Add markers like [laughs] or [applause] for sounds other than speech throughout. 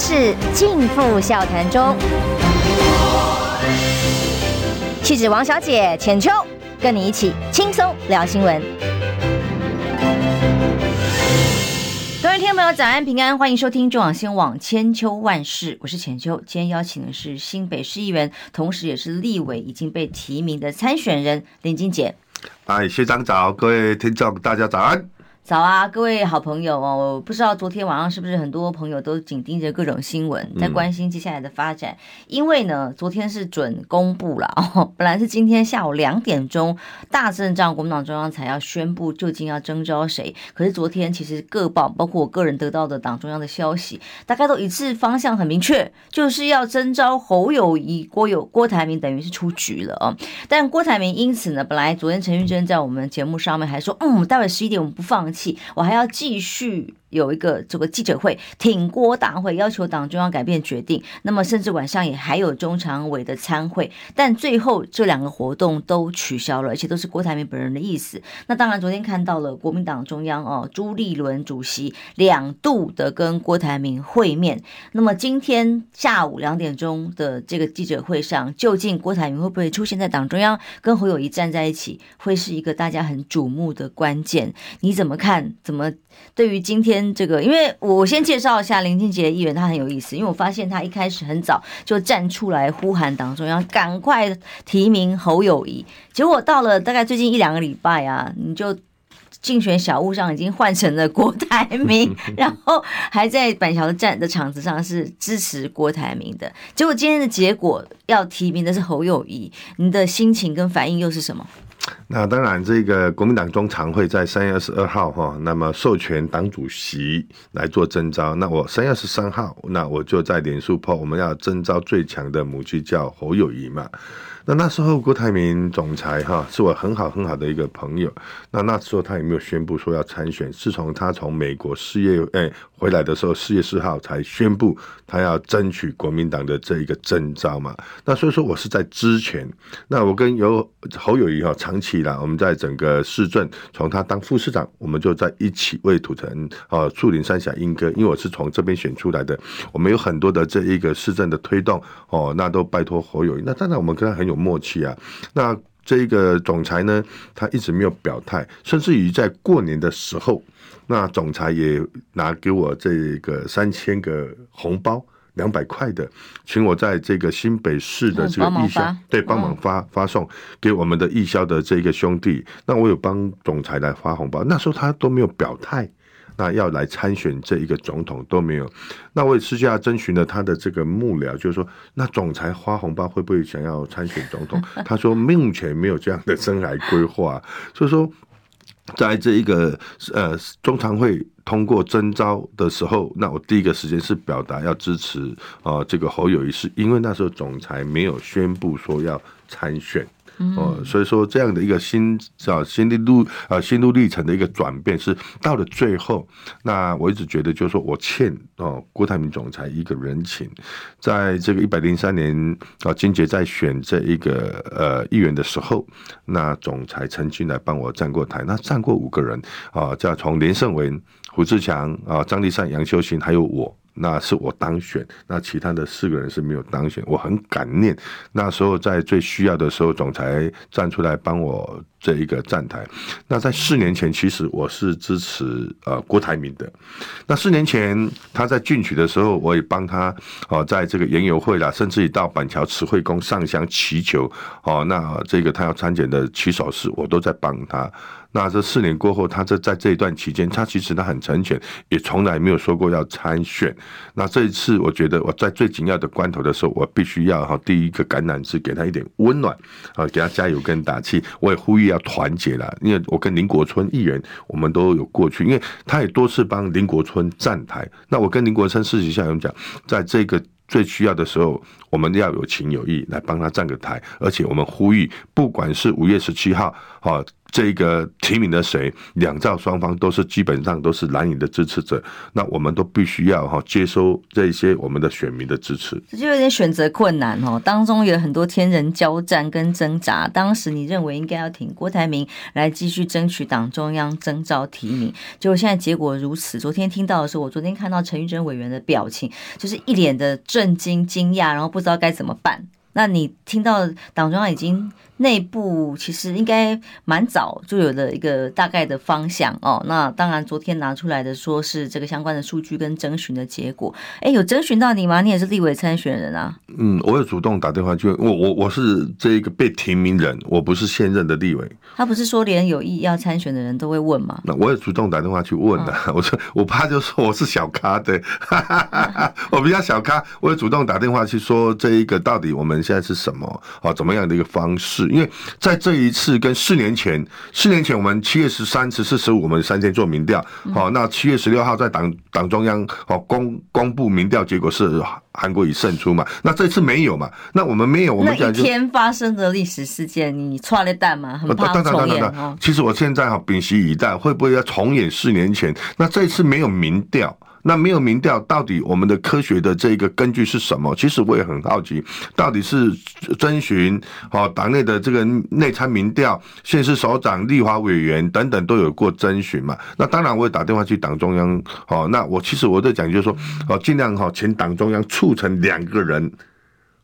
事尽付笑谈中。气质王小姐浅秋，跟你一起轻松聊新闻。各位听众朋友，早安平安，欢迎收听中广新闻网千秋万事，我是浅秋。今天邀请的是新北市议员，同时也是立委已经被提名的参选人林金杰。哎，学长早，各位听众大家早安。早啊，各位好朋友哦！我不知道昨天晚上是不是很多朋友都紧盯着各种新闻，在关心接下来的发展。嗯、因为呢，昨天是准公布了哦，[laughs] 本来是今天下午两点钟大阵仗，国民党中央才要宣布究竟要征召谁。可是昨天其实各报，包括我个人得到的党中央的消息，大概都一致方向很明确，就是要征召侯友谊、郭友郭台铭，等于是出局了哦。但郭台铭因此呢，本来昨天陈玉珍在我们节目上面还说，嗯，待会十一点我们不放弃。我还要继续。有一个这个记者会挺郭大会，要求党中央改变决定。那么甚至晚上也还有中常委的参会，但最后这两个活动都取消了，而且都是郭台铭本人的意思。那当然，昨天看到了国民党中央哦，朱立伦主席两度的跟郭台铭会面。那么今天下午两点钟的这个记者会上，究竟郭台铭会不会出现在党中央跟侯友谊站在一起，会是一个大家很瞩目的关键。你怎么看？怎么对于今天？这个，因为我先介绍一下林俊杰议员，他很有意思，因为我发现他一开始很早就站出来呼喊党中央赶快提名侯友谊，结果到了大概最近一两个礼拜啊，你就竞选小物上已经换成了郭台铭，[laughs] 然后还在板桥的站的场子上是支持郭台铭的，结果今天的结果要提名的是侯友谊，你的心情跟反应又是什么？[tsk] 那当然，这个国民党中常会在三月二十二号哈，那么授权党主席来做征召。那我三月二十三号，那我就在脸书 po，我们要征召最强的母鸡叫侯友谊嘛。那那时候郭台铭总裁哈是我很好很好的一个朋友。那那时候他也没有宣布说要参选，自从他从美国四月诶回来的时候，四月四号才宣布他要争取国民党的这一个征召嘛。那所以说我是在之前，那我跟有侯友宜哈长期以来我们在整个市政，从他当副市长，我们就在一起为土城啊树林三峡莺歌，因为我是从这边选出来的，我们有很多的这一个市政的推动哦，那都拜托侯友宜。那当然我们跟他很。有默契啊，那这个总裁呢，他一直没有表态，甚至于在过年的时候，那总裁也拿给我这个三千个红包，两百块的，请我在这个新北市的这个义消，对，帮忙发发送给我们的义消的这个兄弟。那我有帮总裁来发红包，那时候他都没有表态。那要来参选这一个总统都没有，那我也私下征询了他的这个幕僚，就是说，那总裁发红包会不会想要参选总统？他说目前没有这样的生涯规划，所以说，在这一个呃中常会通过征召的时候，那我第一个时间是表达要支持啊、呃、这个侯友谊，是因为那时候总裁没有宣布说要参选。哦，所以说这样的一个心啊心路啊心路历程的一个转变是到了最后，那我一直觉得就是说我欠哦郭台铭总裁一个人情，在这个一百零三年啊金杰在选这一个呃议员的时候，那总裁曾经来帮我站过台，那站过五个人啊，叫从连胜文、胡志强啊、张立善、杨修行还有我。那是我当选，那其他的四个人是没有当选，我很感念。那时候在最需要的时候，总裁站出来帮我这一个站台。那在四年前，其实我是支持呃郭台铭的。那四年前他在进取的时候，我也帮他哦，在这个研游会啦，甚至于到板桥慈惠宫上香祈求哦，那这个他要参选的起手式，我都在帮他。那这四年过后，他这在这一段期间，他其实他很成全，也从来没有说过要参选。那这一次，我觉得我在最紧要的关头的时候，我必须要哈第一个橄榄枝给他一点温暖啊，给他加油跟打气。我也呼吁要团结了，因为我跟林国春议员我们都有过去，因为他也多次帮林国春站台。那我跟林国春私底下有讲，在这个。最需要的时候，我们要有情有义来帮他站个台，而且我们呼吁，不管是五月十七号，哈，这个提名的谁，两造双方都是基本上都是蓝营的支持者，那我们都必须要哈接收这些我们的选民的支持。这就有点选择困难哦，当中有很多天人交战跟挣扎。当时你认为应该要挺郭台铭来继续争取党中央征召提名，结果现在结果如此。昨天听到的时候，我昨天看到陈玉珍委员的表情，就是一脸的震惊、惊讶，然后不不知道该怎么办。那你听到党中央已经内部其实应该蛮早就有了一个大概的方向哦。那当然，昨天拿出来的说是这个相关的数据跟征询的结果，哎，有征询到你吗？你也是立委参选人啊。嗯，我有主动打电话去，我我我是这一个被提名人，我不是现任的立委。他不是说连有意要参选的人都会问吗？那我也主动打电话去问的，哦、[laughs] 我说我怕就说我是小咖的，[laughs] 我比较小咖，我也主动打电话去说这一个到底我们。现在是什么啊？怎么样的一个方式？因为在这一次跟四年前，四年前我们七月十三、十四、十五，我们三天做民调，好，那七月十六号在党党中央哦公公布民调结果是韩国已胜出嘛？那这次没有嘛？那我们没有，我们讲一天发生的历史事件，你错了蛋吗？很怕重演哦。其实我现在哈屏息以待，会不会要重演四年前？那这次没有民调。那没有民调，到底我们的科学的这个根据是什么？其实我也很好奇，到底是遵循哦党内的这个内参民调，县市首长、立法委员等等都有过征询嘛？那当然我也打电话去党中央哦。那我其实我在讲就是说哦，尽量哈请党中央促成两个人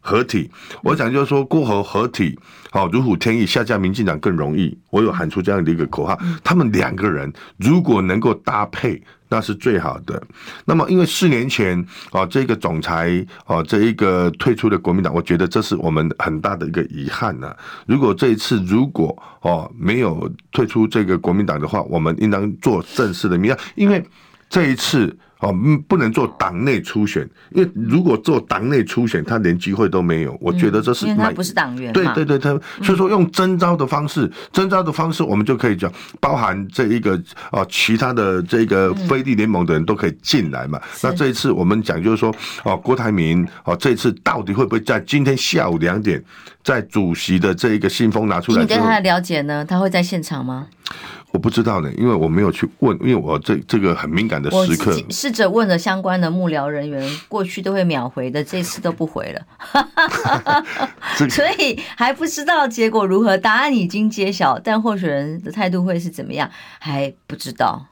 合体。我讲就是说郭侯合体，好如虎添翼，下架民进党更容易。我有喊出这样的一个口号，他们两个人如果能够搭配。那是最好的。那么，因为四年前啊，这个总裁啊，这一个退出的国民党，我觉得这是我们很大的一个遗憾呐。如果这一次如果哦没有退出这个国民党的话，我们应当做正式的民调，因为这一次。哦，不能做党内初选，因为如果做党内初选，他连机会都没有。我觉得这是，因为他不是党员。对对对，他所以说用征召的方式，征召的方式，我们就可以讲，包含这一个哦，其他的这个非立联盟的人都可以进来嘛。那这一次我们讲就是说，哦，郭台铭哦，这一次到底会不会在今天下午两点，在主席的这一个信封拿出来？你对他的了解呢？他会在现场吗？我不知道呢，因为我没有去问，因为我这这个很敏感的时刻。试着问了相关的幕僚人员，过去都会秒回的，这次都不回了，[laughs] [laughs] 所以还不知道结果如何。答案已经揭晓，但候选人的态度会是怎么样，还不知道。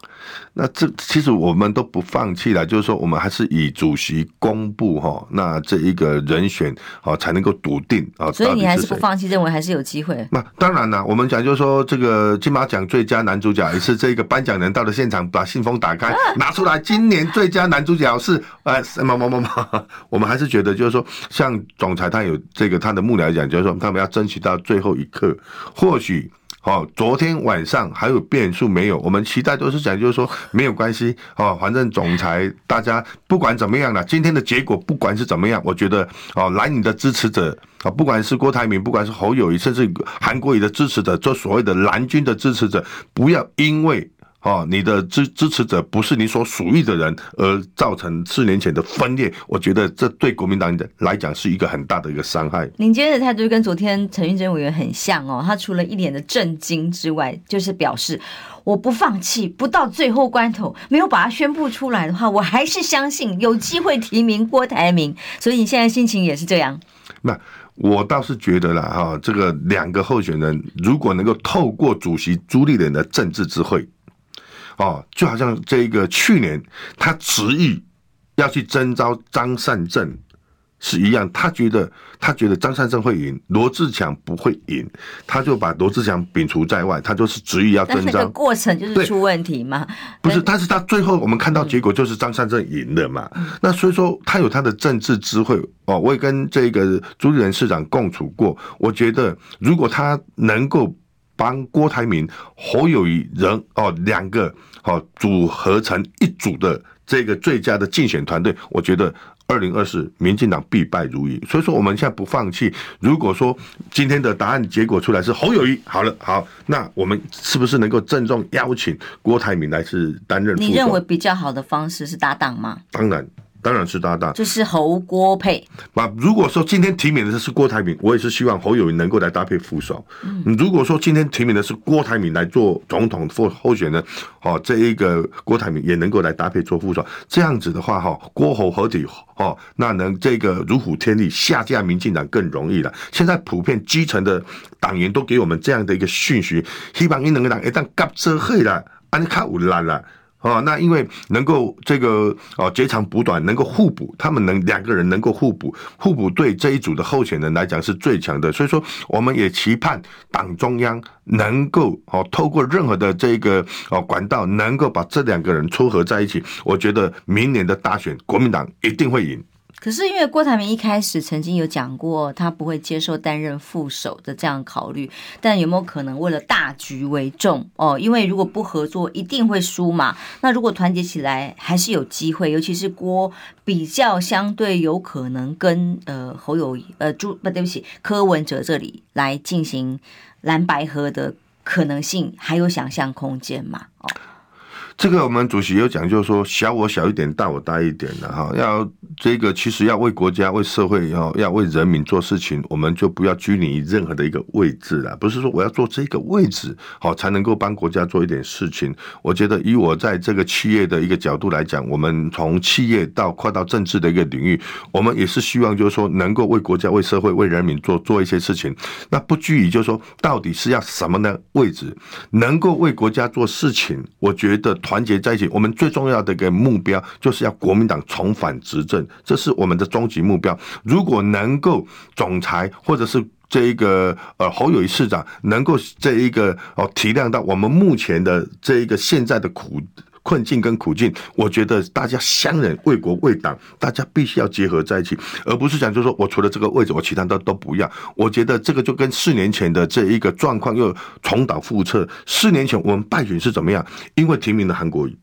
那这其实我们都不放弃了，就是说我们还是以主席公布哈，那这一个人选啊才能够笃定啊。所以你还是不放弃，认为还是有机会。那当然了，我们讲就是说这个金马奖最佳男主角也是这个颁奖人到了现场，把信封打开拿出来，今年最佳男主角是呃什么什么什么。[laughs] 我们还是觉得就是说，像总裁他有这个他的幕僚讲，就是说他们要争取到最后一刻，或许。哦，昨天晚上还有变数没有？我们期待都是讲，就是说没有关系哦，反正总裁大家不管怎么样了，今天的结果不管是怎么样，我觉得哦，蓝营的支持者啊，不管是郭台铭，不管是侯友谊，甚至韩国瑜的支持者，做所谓的蓝军的支持者，不要因为。哦，你的支支持者不是你所属意的人，而造成四年前的分裂，我觉得这对国民党来讲是一个很大的一个伤害。您今天的态度跟昨天陈玉珍委员很像哦，他除了一脸的震惊之外，就是表示我不放弃，不到最后关头没有把它宣布出来的话，我还是相信有机会提名郭台铭。所以你现在心情也是这样？那我倒是觉得啦，哈，这个两个候选人如果能够透过主席朱立伦的政治智慧。哦，就好像这个去年他执意要去征召张善政是一样，他觉得他觉得张善政会赢，罗志强不会赢，他就把罗志强摒除在外，他就是执意要征召。这个过程就是出问题嘛？不是，但是他最后我们看到结果就是张善政赢了嘛？嗯、那所以说他有他的政治智慧哦。我也跟这个朱立伦市长共处过，我觉得如果他能够。帮郭台铭、侯友谊人哦两个哦组合成一组的这个最佳的竞选团队，我觉得二零二四民进党必败如意。所以说我们现在不放弃。如果说今天的答案结果出来是侯友谊，好了好，那我们是不是能够郑重邀请郭台铭来是担任？你认为比较好的方式是搭档吗？当然。当然是搭档，就是侯郭配。那如果说今天提名的是郭台铭，我也是希望侯友宜能够来搭配副手。嗯，如果说今天提名的是郭台铭来做总统或候选人，哦，这一个郭台铭也能够来搭配做副手，这样子的话，哈，郭侯合体，哦，那能这个如虎添翼，下架民进党更容易了。现在普遍基层的党员都给我们这样的一个讯息，希望你能够让一旦夹这黑了，安尼卡有烂了。哦，那因为能够这个哦截长补短，能够互补，他们能两个人能够互补，互补对这一组的候选人来讲是最强的。所以说，我们也期盼党中央能够哦透过任何的这个哦管道，能够把这两个人撮合在一起。我觉得明年的大选，国民党一定会赢。可是因为郭台铭一开始曾经有讲过，他不会接受担任副手的这样考虑，但有没有可能为了大局为重哦？因为如果不合作，一定会输嘛。那如果团结起来，还是有机会。尤其是郭比较相对有可能跟呃侯友呃朱不对不起柯文哲这里来进行蓝白合的可能性还有想象空间嘛？这个我们主席有讲，就是说小我小一点，大我大一点的哈。要这个其实要为国家、为社会、要要为人民做事情，我们就不要拘泥于任何的一个位置了。不是说我要做这个位置，好才能够帮国家做一点事情。我觉得以我在这个企业的一个角度来讲，我们从企业到跨到政治的一个领域，我们也是希望就是说能够为国家、为社会、为人民做做一些事情。那不拘于就是说到底是要什么呢位置，能够为国家做事情，我觉得。团团结在一起，我们最重要的一个目标就是要国民党重返执政，这是我们的终极目标。如果能够总裁或者是这一个呃侯友谊市长能够这一个哦体谅到我们目前的这一个现在的苦困境跟苦境，我觉得大家相忍为国为党，大家必须要结合在一起，而不是讲就是说我除了这个位置，我其他的都不要。我觉得这个就跟四年前的这一个状况又重蹈覆辙。四年前我们败选是怎么样？因为提名的韩国瑜。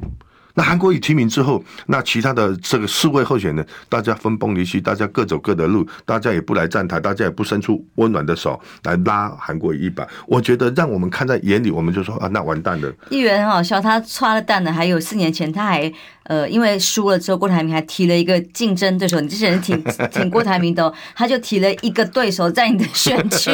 那韩国瑜提名之后，那其他的这个四位候选人，大家分崩离析，大家各走各的路，大家也不来站台，大家也不伸出温暖的手来拉韩国瑜一把。我觉得让我们看在眼里，我们就说啊，那完蛋了。议员很好笑，他抓了蛋的，还有四年前他还。呃，因为输了之后，郭台铭还提了一个竞争对手，你这些人挺 [laughs] 挺郭台铭的，哦，他就提了一个对手在你的选区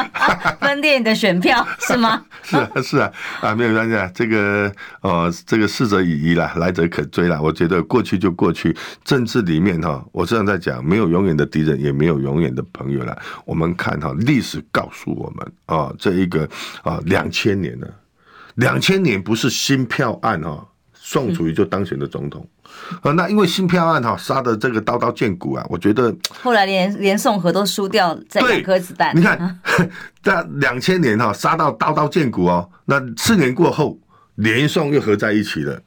[laughs] 分裂你的选票，是吗？[laughs] 是啊，是啊，啊，没有关系啊，这个呃，这个逝者已矣了，来者可追了。我觉得过去就过去，政治里面哈，我这样在讲，没有永远的敌人，也没有永远的朋友了。我们看哈，历史告诉我们啊，这一个啊，两千年了，两千年不是新票案哈。宋楚瑜就当选的总统，啊，那因为新票案哈杀的这个刀刀见骨啊，我觉得后来连连宋和都输掉这两颗子弹。你看，[laughs] 在两千年哈杀到刀刀见骨哦，那四年过后连宋又合在一起了，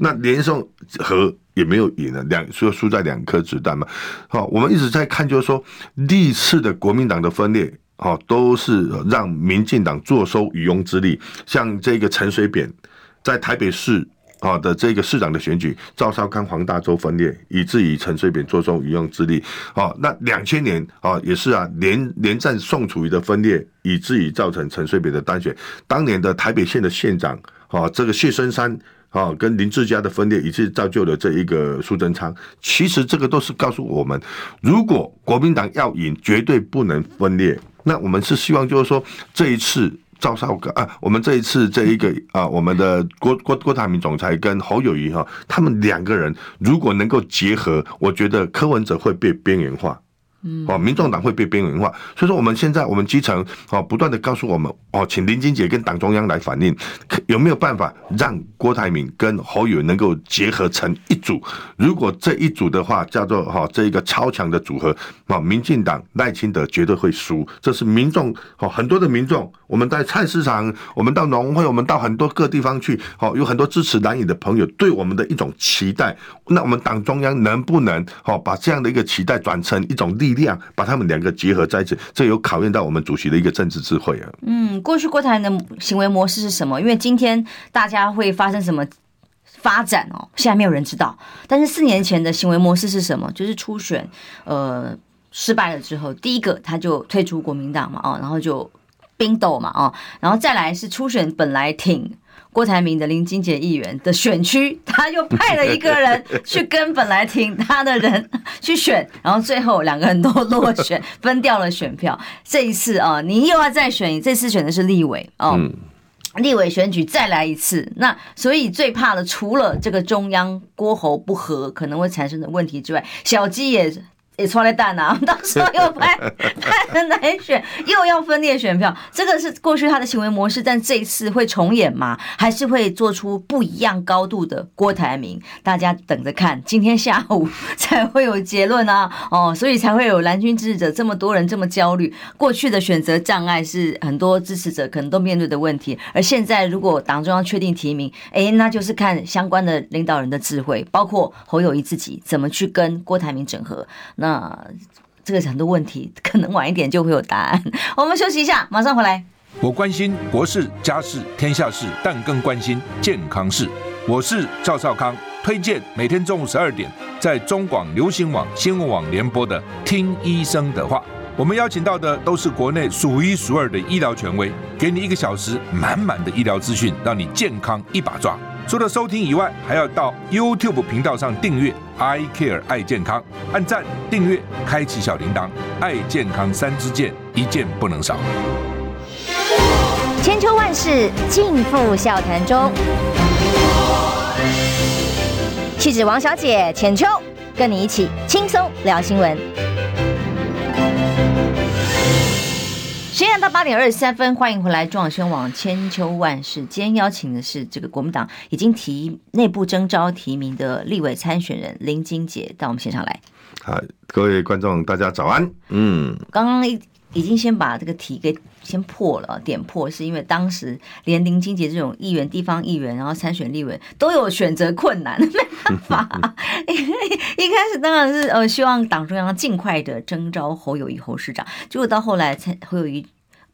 那连宋和也没有赢了，两输输在两颗子弹嘛。好，我们一直在看，就是说历次的国民党的分裂，好都是让民进党坐收渔翁之利，像这个陈水扁在台北市。好的，这个市长的选举，赵少康黄大洲分裂，以至于陈水扁坐收渔翁之利。好，那两千年啊，也是啊，连连战宋楚瑜的分裂，以至于造成陈水扁的单选。当年的台北县的县长，啊，这个谢深山，啊，跟林志嘉的分裂，以致造就了这一个苏贞昌。其实这个都是告诉我们，如果国民党要赢，绝对不能分裂。那我们是希望，就是说这一次。赵少康啊，我们这一次这一个啊，我们的郭郭郭台铭总裁跟侯友谊哈，他们两个人如果能够结合，我觉得柯文哲会被边缘化。嗯，哦，民众党会被边缘化，所以说我们现在我们基层哦，不断的告诉我们哦，请林金杰跟党中央来反映，有没有办法让郭台铭跟侯友能够结合成一组？如果这一组的话，叫做哈这一个超强的组合，啊，民进党赖清德绝对会输，这是民众哦很多的民众，我们在菜市场，我们到农会，我们到很多各地方去，哦，有很多支持蓝营的朋友对我们的一种期待，那我们党中央能不能哦把这样的一个期待转成一种力？力量把他们两个结合在一起，这有考验到我们主席的一个政治智慧啊。嗯，过去郭台铭的行为模式是什么？因为今天大家会发生什么发展哦？现在没有人知道。但是四年前的行为模式是什么？就是初选呃失败了之后，第一个他就退出国民党嘛，哦，然后就冰斗嘛，哦，然后再来是初选本来挺郭台铭的林金杰议员的选区，他又派了一个人去跟本来挺他的人去选，然后最后两个人都落选，分掉了选票。这一次啊，你又要再选，这次选的是立委哦，立委选举再来一次。那所以最怕的，除了这个中央郭侯不和可能会产生的问题之外，小鸡也。也出来蛋啊！[laughs] 到时候又派派人来选，又要分裂选票，这个是过去他的行为模式，但这一次会重演吗？还是会做出不一样高度的郭台铭？大家等着看，今天下午才会有结论啊！哦，所以才会有蓝军支持者这么多人这么焦虑。过去的选择障碍是很多支持者可能都面对的问题，而现在如果党中央确定提名，哎，那就是看相关的领导人的智慧，包括侯友谊自己怎么去跟郭台铭整合。那这个很多问题，[laughs] 可能晚一点就会有答案。[laughs] 我们休息一下，马上回来。我关心国事、家事、天下事，但更关心健康事。我是赵少康，推荐每天中午十二点在中广流行网、新闻网联播的《听医生的话》。我们邀请到的都是国内数一数二的医疗权威，给你一个小时满满的医疗资讯，让你健康一把抓。除了收听以外，还要到 YouTube 频道上订阅 I Care 爱健康，按赞、订阅、开启小铃铛，爱健康三支箭，一件不能少。千秋万世尽付笑谈中，气质王小姐浅秋，跟你一起轻松聊新闻。时间到八点二十三分，欢迎回来中广新闻网千秋万世。今天邀请的是这个国民党已经提内部征召提名的立委参选人林金杰到我们现场来。好，各位观众，大家早安。嗯，刚刚已已经先把这个题给先破了，点破是因为当时连林清杰这种议员、地方议员，然后参选立委都有选择困难，没办法。一开始当然是呃希望党中央尽快的征召侯友谊侯市长，结果到后来才侯友谊。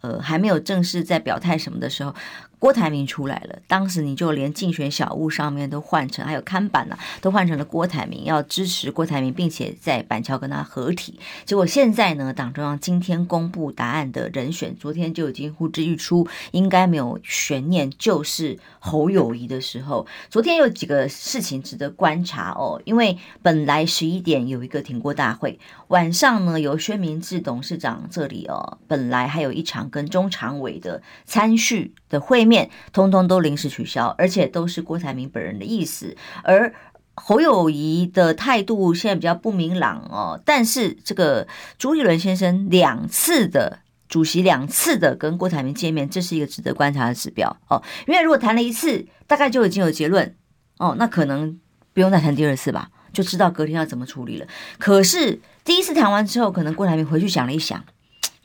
呃，还没有正式在表态什么的时候。郭台铭出来了，当时你就连竞选小物上面都换成，还有看板呐、啊，都换成了郭台铭，要支持郭台铭，并且在板桥跟他合体。结果现在呢，党中央今天公布答案的人选，昨天就已经呼之欲出，应该没有悬念，就是侯友谊的时候。昨天有几个事情值得观察哦，因为本来十一点有一个挺过大会，晚上呢由薛明志董事长这里哦，本来还有一场跟中常委的参叙的会面。面通通都临时取消，而且都是郭台铭本人的意思。而侯友宜的态度现在比较不明朗哦。但是这个朱立伦先生两次的主席两次的跟郭台铭见面，这是一个值得观察的指标哦。因为如果谈了一次，大概就已经有结论哦，那可能不用再谈第二次吧，就知道隔天要怎么处理了。可是第一次谈完之后，可能郭台铭回去想了一想。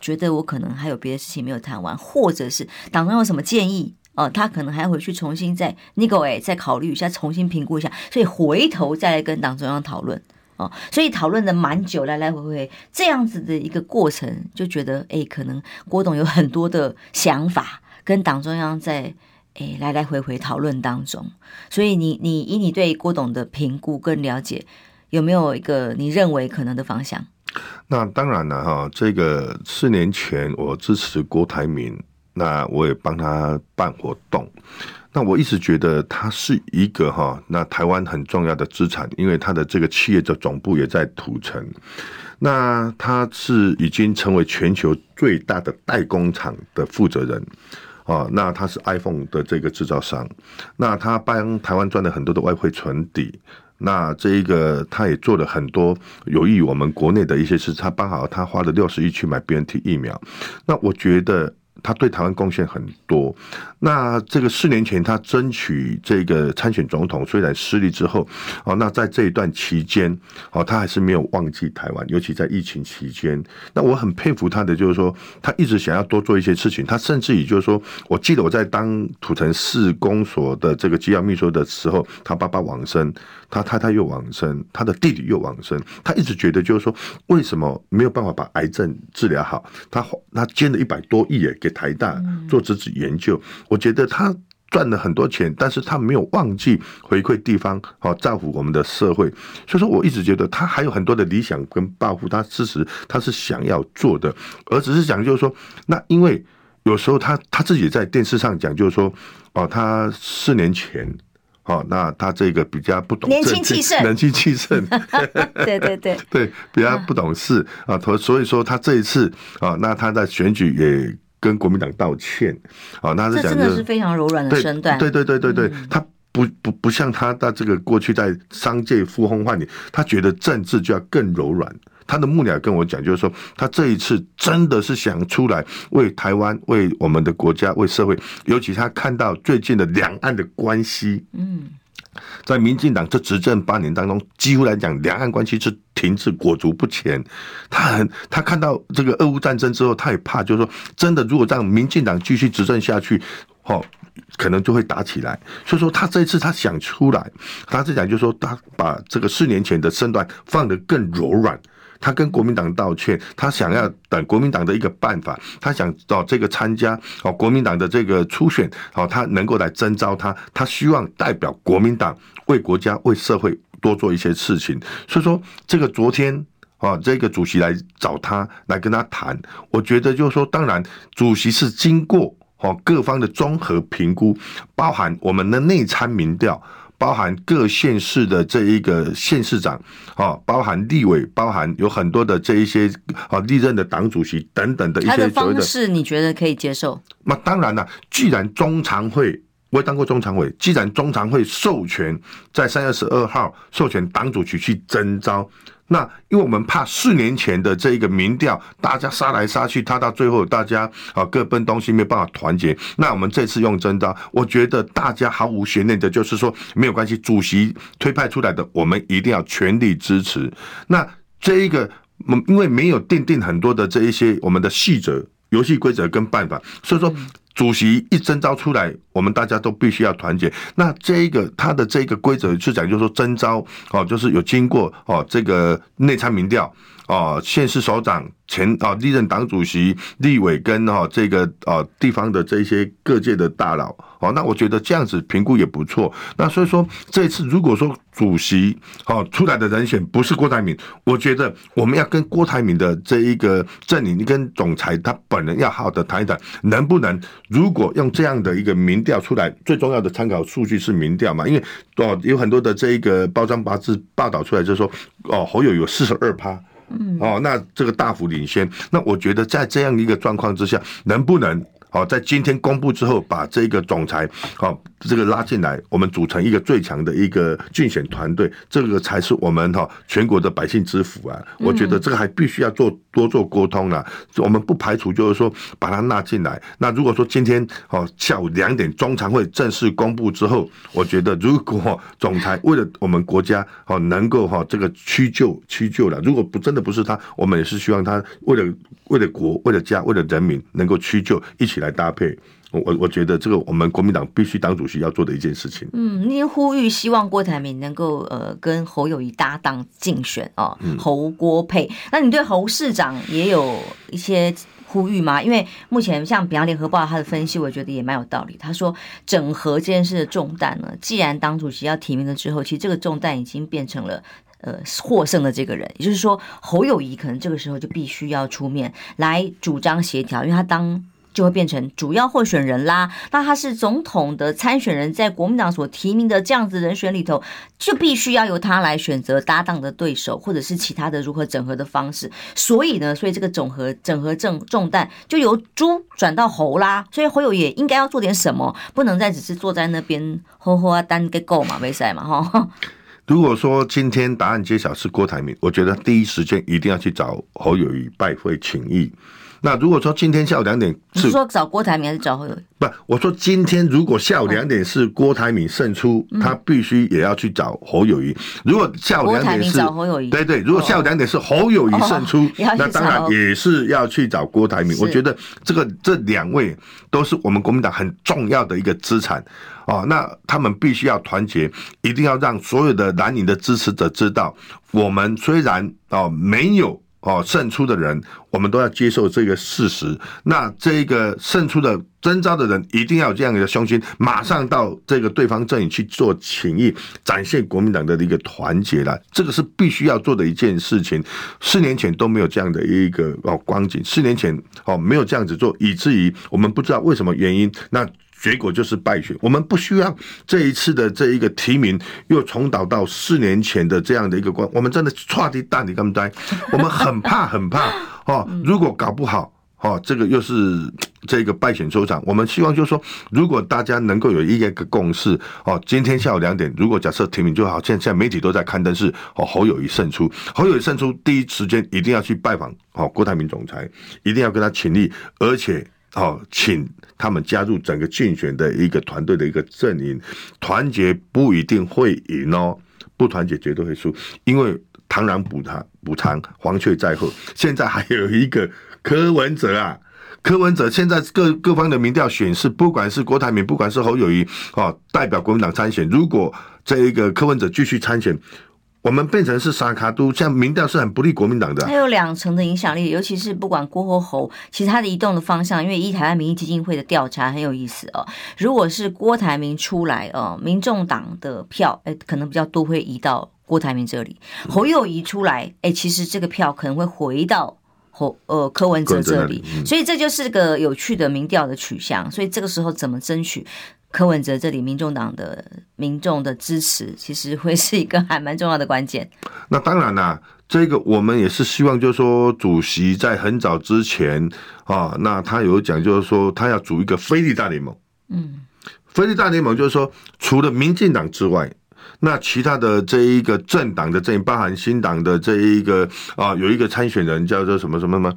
觉得我可能还有别的事情没有谈完，或者是党中有什么建议哦，他可能还要回去重新再那个哎，再考虑一下，重新评估一下，所以回头再来跟党中央讨论哦，所以讨论的蛮久，来来回回这样子的一个过程，就觉得哎，可能郭董有很多的想法，跟党中央在哎来来回回讨论当中，所以你你以你对郭董的评估跟了解，有没有一个你认为可能的方向？那当然了哈，这个四年前我支持郭台铭，那我也帮他办活动。那我一直觉得他是一个哈，那台湾很重要的资产，因为他的这个企业的总部也在土城。那他是已经成为全球最大的代工厂的负责人啊。那他是 iPhone 的这个制造商，那他帮台湾赚了很多的外汇存底。那这一个，他也做了很多有益于我们国内的一些事。他刚好他花了六十亿去买 BNT 疫苗，那我觉得。他对台湾贡献很多。那这个四年前他争取这个参选总统，虽然失利之后，哦，那在这一段期间，哦，他还是没有忘记台湾，尤其在疫情期间。那我很佩服他的，就是说他一直想要多做一些事情。他甚至于就是说，我记得我在当土城市公所的这个机要秘书的时候，他爸爸往生，他太太又往生，他的弟弟又往生。他一直觉得就是说，为什么没有办法把癌症治疗好？他他捐了一百多亿诶给。台大做自己研究，我觉得他赚了很多钱，但是他没有忘记回馈地方，好造福我们的社会。所以说，我一直觉得他还有很多的理想跟抱负，他事实他是想要做的，而只是讲就是说，那因为有时候他他自己在电视上讲，就是说哦，他四年前。哦，那他这个比较不懂年轻气盛，年轻气盛，[laughs] 对对对 [laughs] 对，比较不懂事啊。所所以说他这一次啊，那他在选举也跟国民党道歉啊。那是讲真的是非常柔软的身段，对对对对对，他不不不像他的这个过去在商界呼风唤雨，他觉得政治就要更柔软。他的幕僚跟我讲，就是说他这一次真的是想出来为台湾、为我们的国家、为社会，尤其他看到最近的两岸的关系，嗯，在民进党这执政八年当中，几乎来讲两岸关系是停滞、裹足不前。他很，他看到这个俄乌战争之后，他也怕，就是说真的，如果让民进党继续执政下去，哦，可能就会打起来。所以说他这一次他想出来，他是讲就是说他把这个四年前的身段放得更柔软。他跟国民党道歉，他想要等国民党的一个办法，他想找这个参加哦国民党的这个初选哦，他能够来征召他，他希望代表国民党为国家为社会多做一些事情。所以说，这个昨天啊，这个主席来找他来跟他谈，我觉得就是说，当然主席是经过哦各方的综合评估，包含我们的内参民调。包含各县市的这一个县市长，啊，包含立委，包含有很多的这一些啊历任的党主席等等的一些。他的方式你觉得可以接受？那当然了，既然中常会。我也当过中常委，既然中常会授权在三月十二号授权党主席去征召，那因为我们怕四年前的这一个民调，大家杀来杀去，他到最后大家啊各奔东西，没有办法团结。那我们这次用真刀，我觉得大家毫无悬念的，就是说没有关系，主席推派出来的，我们一定要全力支持。那这一个，因为没有订定很多的这一些我们的细则、游戏规则跟办法，所以说。主席一征召出来，我们大家都必须要团结。那这一个他的这个规则是讲，就是说征召哦，就是有经过哦这个内参民调哦，县市首长前哦历任党主席、立委跟哦这个哦地方的这些各界的大佬哦，那我觉得这样子评估也不错。那所以说这次如果说主席哦出来的人选不是郭台铭，我觉得我们要跟郭台铭的这一个阵营跟总裁他本人要好好的谈一谈，能不能。如果用这样的一个民调出来，最重要的参考数据是民调嘛？因为哦，有很多的这一个包装杂志报道出来，就是说哦，侯友有四十二趴，嗯，哦，那这个大幅领先。那我觉得在这样一个状况之下，能不能？好，在今天公布之后，把这个总裁好这个拉进来，我们组成一个最强的一个竞选团队，这个才是我们哈全国的百姓之福啊！我觉得这个还必须要做多做沟通啊。我们不排除就是说把他纳进来。那如果说今天好下午两点中常会正式公布之后，我觉得如果总裁为了我们国家好能够哈这个屈就屈就了，如果不真的不是他，我们也是希望他为了为了国为了家为了人民能够屈就一起来。来搭配，我我觉得这个我们国民党必须党主席要做的一件事情。嗯，您呼吁希望郭台铭能够呃跟侯友谊搭档竞选啊，侯郭配。那你对侯市长也有一些呼吁吗？因为目前像比方联合报他的分析，我觉得也蛮有道理。他说整合这件事的重担呢，既然党主席要提名了之后，其实这个重担已经变成了呃获胜的这个人，也就是说侯友谊可能这个时候就必须要出面来主张协调，因为他当。就会变成主要候选人啦。那他是总统的参选人，在国民党所提名的这样子人选里头，就必须要由他来选择搭档的对手，或者是其他的如何整合的方式。所以呢，所以这个总和整合重重担就由猪转到侯啦。所以侯友宜应该要做点什么，不能再只是坐在那边呵呵啊单个够嘛，没赛嘛哈。如果说今天答案揭晓是郭台铭，我觉得第一时间一定要去找侯友宜拜会请益。那如果说今天下午两点是，是说找郭台铭还是找侯友宜？不，我说今天如果下午两点是郭台铭胜出，他必须也要去找侯友宜。如果下午两点是找侯友宜，对对，如果下午两点是侯友宜胜出，[laughs] 那当然也是要去找郭台铭。我觉得这个这两位都是我们国民党很重要的一个资产哦。那他们必须要团结，一定要让所有的蓝营的支持者知道，我们虽然哦没有。哦，胜出的人，我们都要接受这个事实。那这个胜出的征召的人，一定要有这样的胸襟，马上到这个对方阵营去做请益，展现国民党的一个团结了。这个是必须要做的一件事情。四年前都没有这样的一个哦光景，四年前哦没有这样子做，以至于我们不知道为什么原因。那结果就是败选。我们不需要这一次的这一个提名又重蹈到四年前的这样的一个关，我们真的差的大你干嘛呆？我们很怕很怕哦，[laughs] 如果搞不好。哦，这个又是这个败选收场。我们希望就是说，如果大家能够有一个共识，哦，今天下午两点，如果假设提名就好，现在媒体都在刊登是哦侯友宜胜出，侯友宜胜出，第一时间一定要去拜访哦郭台铭总裁，一定要跟他请立，而且哦请他们加入整个竞选的一个团队的一个阵营，团结不一定会赢哦，不团结绝对会输，因为螳螂捕蝉捕蝉，黄雀在后，现在还有一个。柯文哲啊，柯文哲现在各各方的民调显示，不管是郭台铭，不管是侯友谊，哦，代表国民党参选。如果这一个柯文哲继续参选，我们变成是三脚督，像民调是很不利国民党的。它有两层的影响力，尤其是不管郭或侯，其实它的移动的方向，因为一台湾民意基金会的调查很有意思哦。如果是郭台铭出来哦，民众党的票诶可能比较多会移到郭台铭这里；侯友宜出来，诶其实这个票可能会回到。或呃柯文哲这里，所以这就是个有趣的民调的取向。所以这个时候怎么争取柯文哲这里民众党的民众的支持，其实会是一个还蛮重要的关键。那当然啦，这个我们也是希望，就是说主席在很早之前啊，那他有讲，就是说他要组一个非绿大联盟。嗯，非绿大联盟就是说，除了民进党之外。那其他的这一个政党的阵营，包含新党的这一个啊，有一个参选人叫做什么什么什么。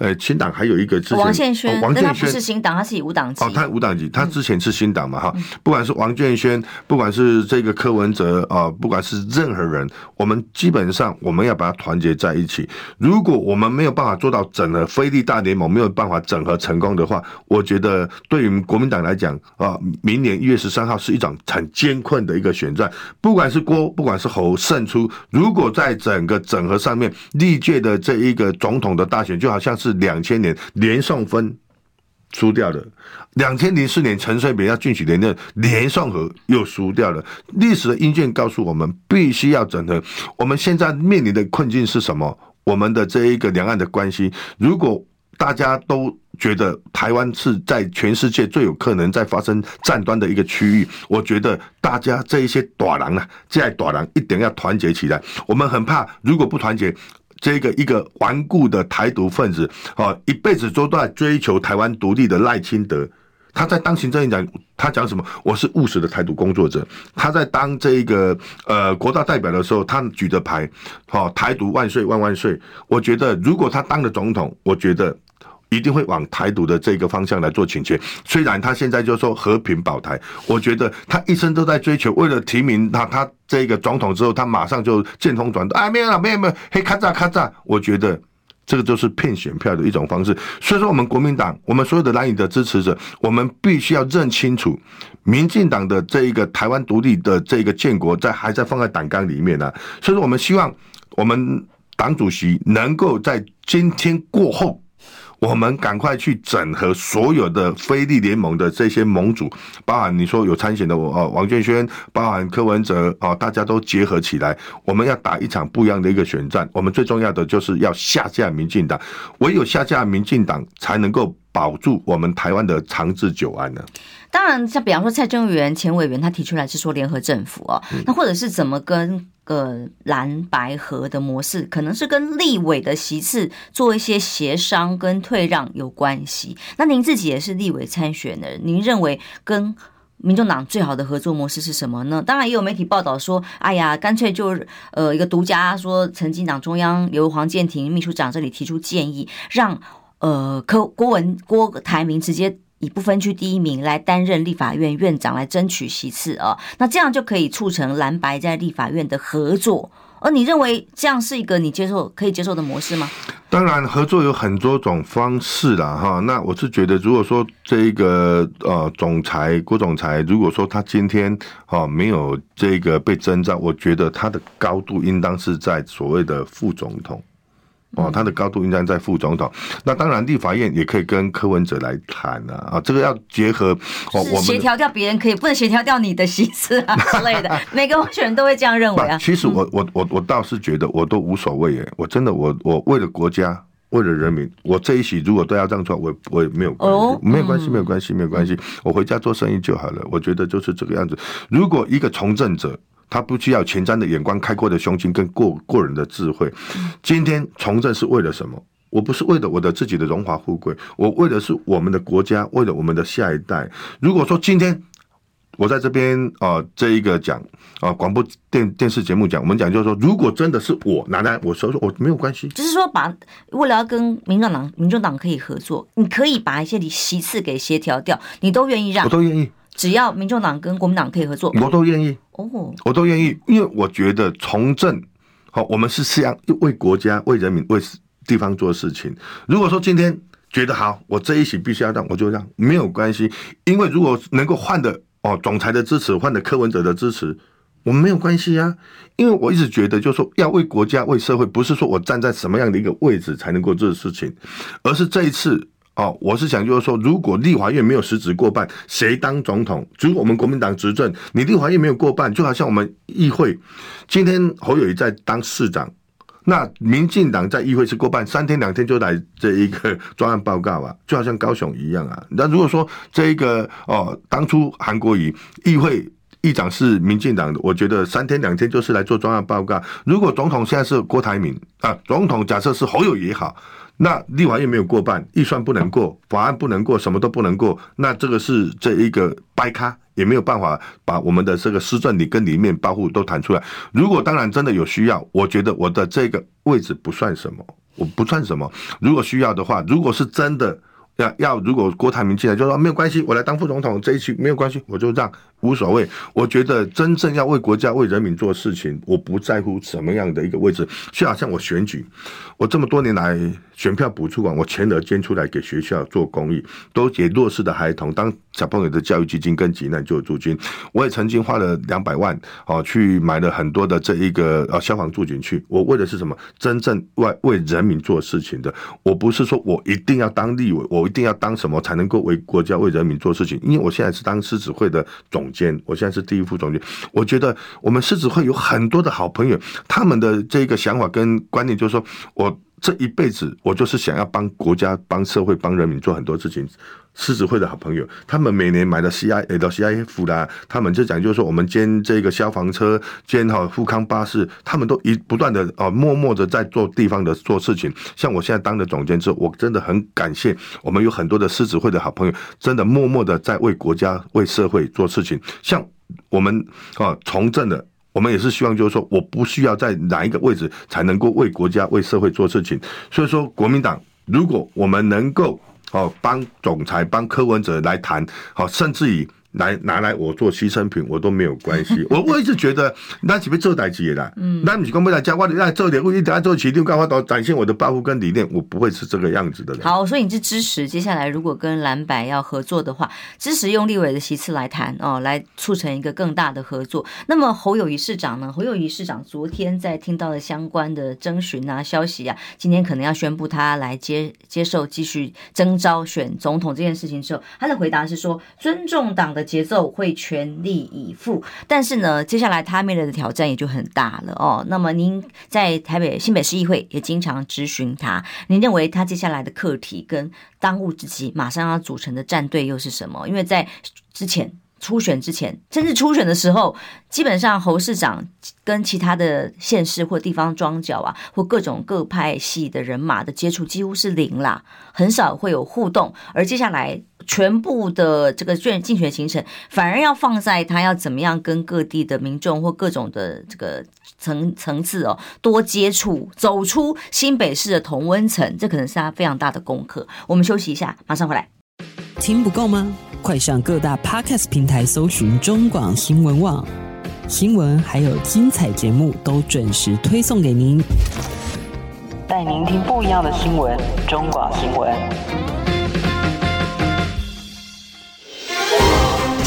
呃，新党还有一个之前王建煊，王建煊不是新党，他是以无党籍。哦，他无党籍，他之前是新党嘛哈。不管是王建轩，不管是这个柯文哲啊，不管是任何人，我们基本上我们要把它团结在一起。如果我们没有办法做到整合非利大联盟，没有办法整合成功的话，我觉得对于国民党来讲啊，明年一月十三号是一场很艰困的一个选战。不管是郭，不管是侯胜出，如果在整个整合上面，历届的这一个总统的大选就好像是。两千年连胜分输掉了，两千零四年陈水扁要进取连任，连胜和又输掉了。历史的印鉴告诉我们，必须要整合。我们现在面临的困境是什么？我们的这一个两岸的关系，如果大家都觉得台湾是在全世界最有可能在发生战端的一个区域，我觉得大家这一些短人啊，这些大人一定要团结起来。我们很怕，如果不团结。这个一个顽固的台独分子，哦，一辈子都在追求台湾独立的赖清德，他在当行政院长，他讲什么？我是务实的台独工作者。他在当这个呃国大代表的时候，他举着牌，哦，台独万岁万万岁。我觉得如果他当了总统，我觉得。一定会往台独的这个方向来做倾斜。虽然他现在就说和平保台，我觉得他一生都在追求，为了提名他，他这个总统之后，他马上就见风转舵。哎，没有了，没有没有，嘿，咔嚓咔嚓。我觉得这个就是骗选票的一种方式。所以说，我们国民党，我们所有的蓝营的支持者，我们必须要认清楚，民进党的这一个台湾独立的这个建国，在还在放在党纲里面呢、啊。所以说，我们希望我们党主席能够在今天过后。我们赶快去整合所有的非利联盟的这些盟主，包含你说有参选的我哦，王建轩，包含柯文哲啊，大家都结合起来，我们要打一场不一样的一个选战。我们最重要的就是要下架民进党，唯有下架民进党，才能够保住我们台湾的长治久安呢。当然，像比方说蔡正元前委员他提出来是说联合政府哦，那或者是怎么跟？呃蓝白合的模式，可能是跟立委的席次做一些协商跟退让有关系。那您自己也是立委参选的人，您认为跟民众党最好的合作模式是什么呢？当然也有媒体报道说，哎呀，干脆就呃一个独家说，曾经党中央由黄建庭秘书长这里提出建议，让呃柯郭文郭台铭直接。以不分区第一名来担任立法院院长，来争取席次啊，那这样就可以促成蓝白在立法院的合作。而你认为这样是一个你接受可以接受的模式吗？当然，合作有很多种方式啦，哈。那我是觉得，如果说这个呃总裁郭总裁，如果说他今天哈没有这个被征召，我觉得他的高度应当是在所谓的副总统。哦，他的高度应该在副总统。那当然，立法院也可以跟柯文哲来谈啊。啊，这个要结合哦，我们协调掉别人可以，不能协调掉你的席次啊 [laughs] 之类的。每个候选人都会这样认为啊。其实我我我我倒是觉得我都无所谓耶。我真的我我为了国家，为了人民，我这一席如果都要让出来，我我也没有关系，哦、没有关系，没有关系，没有关系，我回家做生意就好了。我觉得就是这个样子。如果一个从政者，他不需要前瞻的眼光、开阔的胸襟跟过过人的智慧，今天从政是为了什么？我不是为了我的自己的荣华富贵，我为的是我们的国家，为了我们的下一代。如果说今天，我在这边啊、呃，这一个讲啊，广播电电视节目讲，我们讲就是说，如果真的是我拿来，我说说我没有关系，只是说把为了要跟民众党、民众党可以合作，你可以把一些你席次给协调掉，你都愿意让，我都愿意，只要民众党跟国民党可以合作，我都愿意哦，我都愿意，因为我觉得从政好，我们是这样为国家、为人民、为地方做事情。如果说今天觉得好，我这一席必须要让，我就让，没有关系，因为如果能够换的。哦，总裁的支持换的柯文哲的支持，我们没有关系呀。因为我一直觉得，就是说要为国家、为社会，不是说我站在什么样的一个位置才能够做事情，而是这一次哦，我是想就是说，如果立法院没有实质过半，谁当总统？如果我们国民党执政，你立法院没有过半，就好像我们议会今天侯友宜在当市长。那民进党在议会是过半，三天两天就来这一个专案报告啊，就好像高雄一样啊。那如果说这一个哦，当初韩国瑜议会议长是民进党的，我觉得三天两天就是来做专案报告。如果总统现在是郭台铭啊，总统假设是侯友宜也好。那立法院没有过半，预算不能过，法案不能过，什么都不能过。那这个是这一个掰咖，也没有办法把我们的这个施政里跟里面保护都谈出来。如果当然真的有需要，我觉得我的这个位置不算什么，我不算什么。如果需要的话，如果是真的要要，如果郭台铭进来就说没有关系，我来当副总统这一期没有关系，我就让。无所谓，我觉得真正要为国家、为人民做事情，我不在乎什么样的一个位置。就好像我选举，我这么多年来选票补助款，我全额捐出来给学校做公益，都给弱势的孩童当小朋友的教育基金跟急难救助金。我也曾经花了两百万哦，去买了很多的这一个呃消防助警去。我为的是什么？真正为为人民做事情的。我不是说我一定要当立委，我一定要当什么才能够为国家、为人民做事情。因为我现在是当狮子会的总监。我现在是第一副总监，我觉得我们狮子会有很多的好朋友，他们的这个想法跟观念就是说，我这一辈子我就是想要帮国家、帮社会、帮人民做很多事情。狮子会的好朋友，他们每年买的 C I L C I F 啦，他们就讲就是说，我们兼这个消防车，兼哈富康巴士，他们都一不断的哦，默默的在做地方的做事情。像我现在当的总监之后，我真的很感谢我们有很多的狮子会的好朋友，真的默默的在为国家、为社会做事情。像我们啊从政的，我们也是希望就是说，我不需要在哪一个位置才能够为国家、为社会做事情。所以说，国民党如果我们能够。哦，帮总裁帮柯文哲来谈，好，甚至于。来拿来我做牺牲品，我都没有关系。[laughs] 我我一直觉得，那岂不是做代志的啦？嗯，那你讲不来讲，我来做点，我一定要做起六干话，都展现我的抱负跟理念。我不会是这个样子的人。好，所以你是支持接下来如果跟蓝白要合作的话，支持用立委的席次来谈哦，来促成一个更大的合作。那么侯友谊市长呢？侯友谊市长昨天在听到了相关的征询啊消息啊，今天可能要宣布他来接接受继续征召选总统这件事情之后，他的回答是说尊重党的。节奏会全力以赴，但是呢，接下来他面临的挑战也就很大了哦。那么您在台北新北市议会也经常咨询他，您认为他接下来的课题跟当务之急马上要组成的战队又是什么？因为在之前。初选之前，甚至初选的时候，基本上侯市长跟其他的县市或地方庄脚啊，或各种各派系的人马的接触几乎是零啦，很少会有互动。而接下来全部的这个竞竞选行程，反而要放在他要怎么样跟各地的民众或各种的这个层层次哦多接触，走出新北市的同温层，这可能是他非常大的功课。我们休息一下，马上回来。听不够吗？快上各大 Podcast 平台搜寻中广新闻网新闻，还有精彩节目都准时推送给您，带您听不一样的新闻。中广新闻，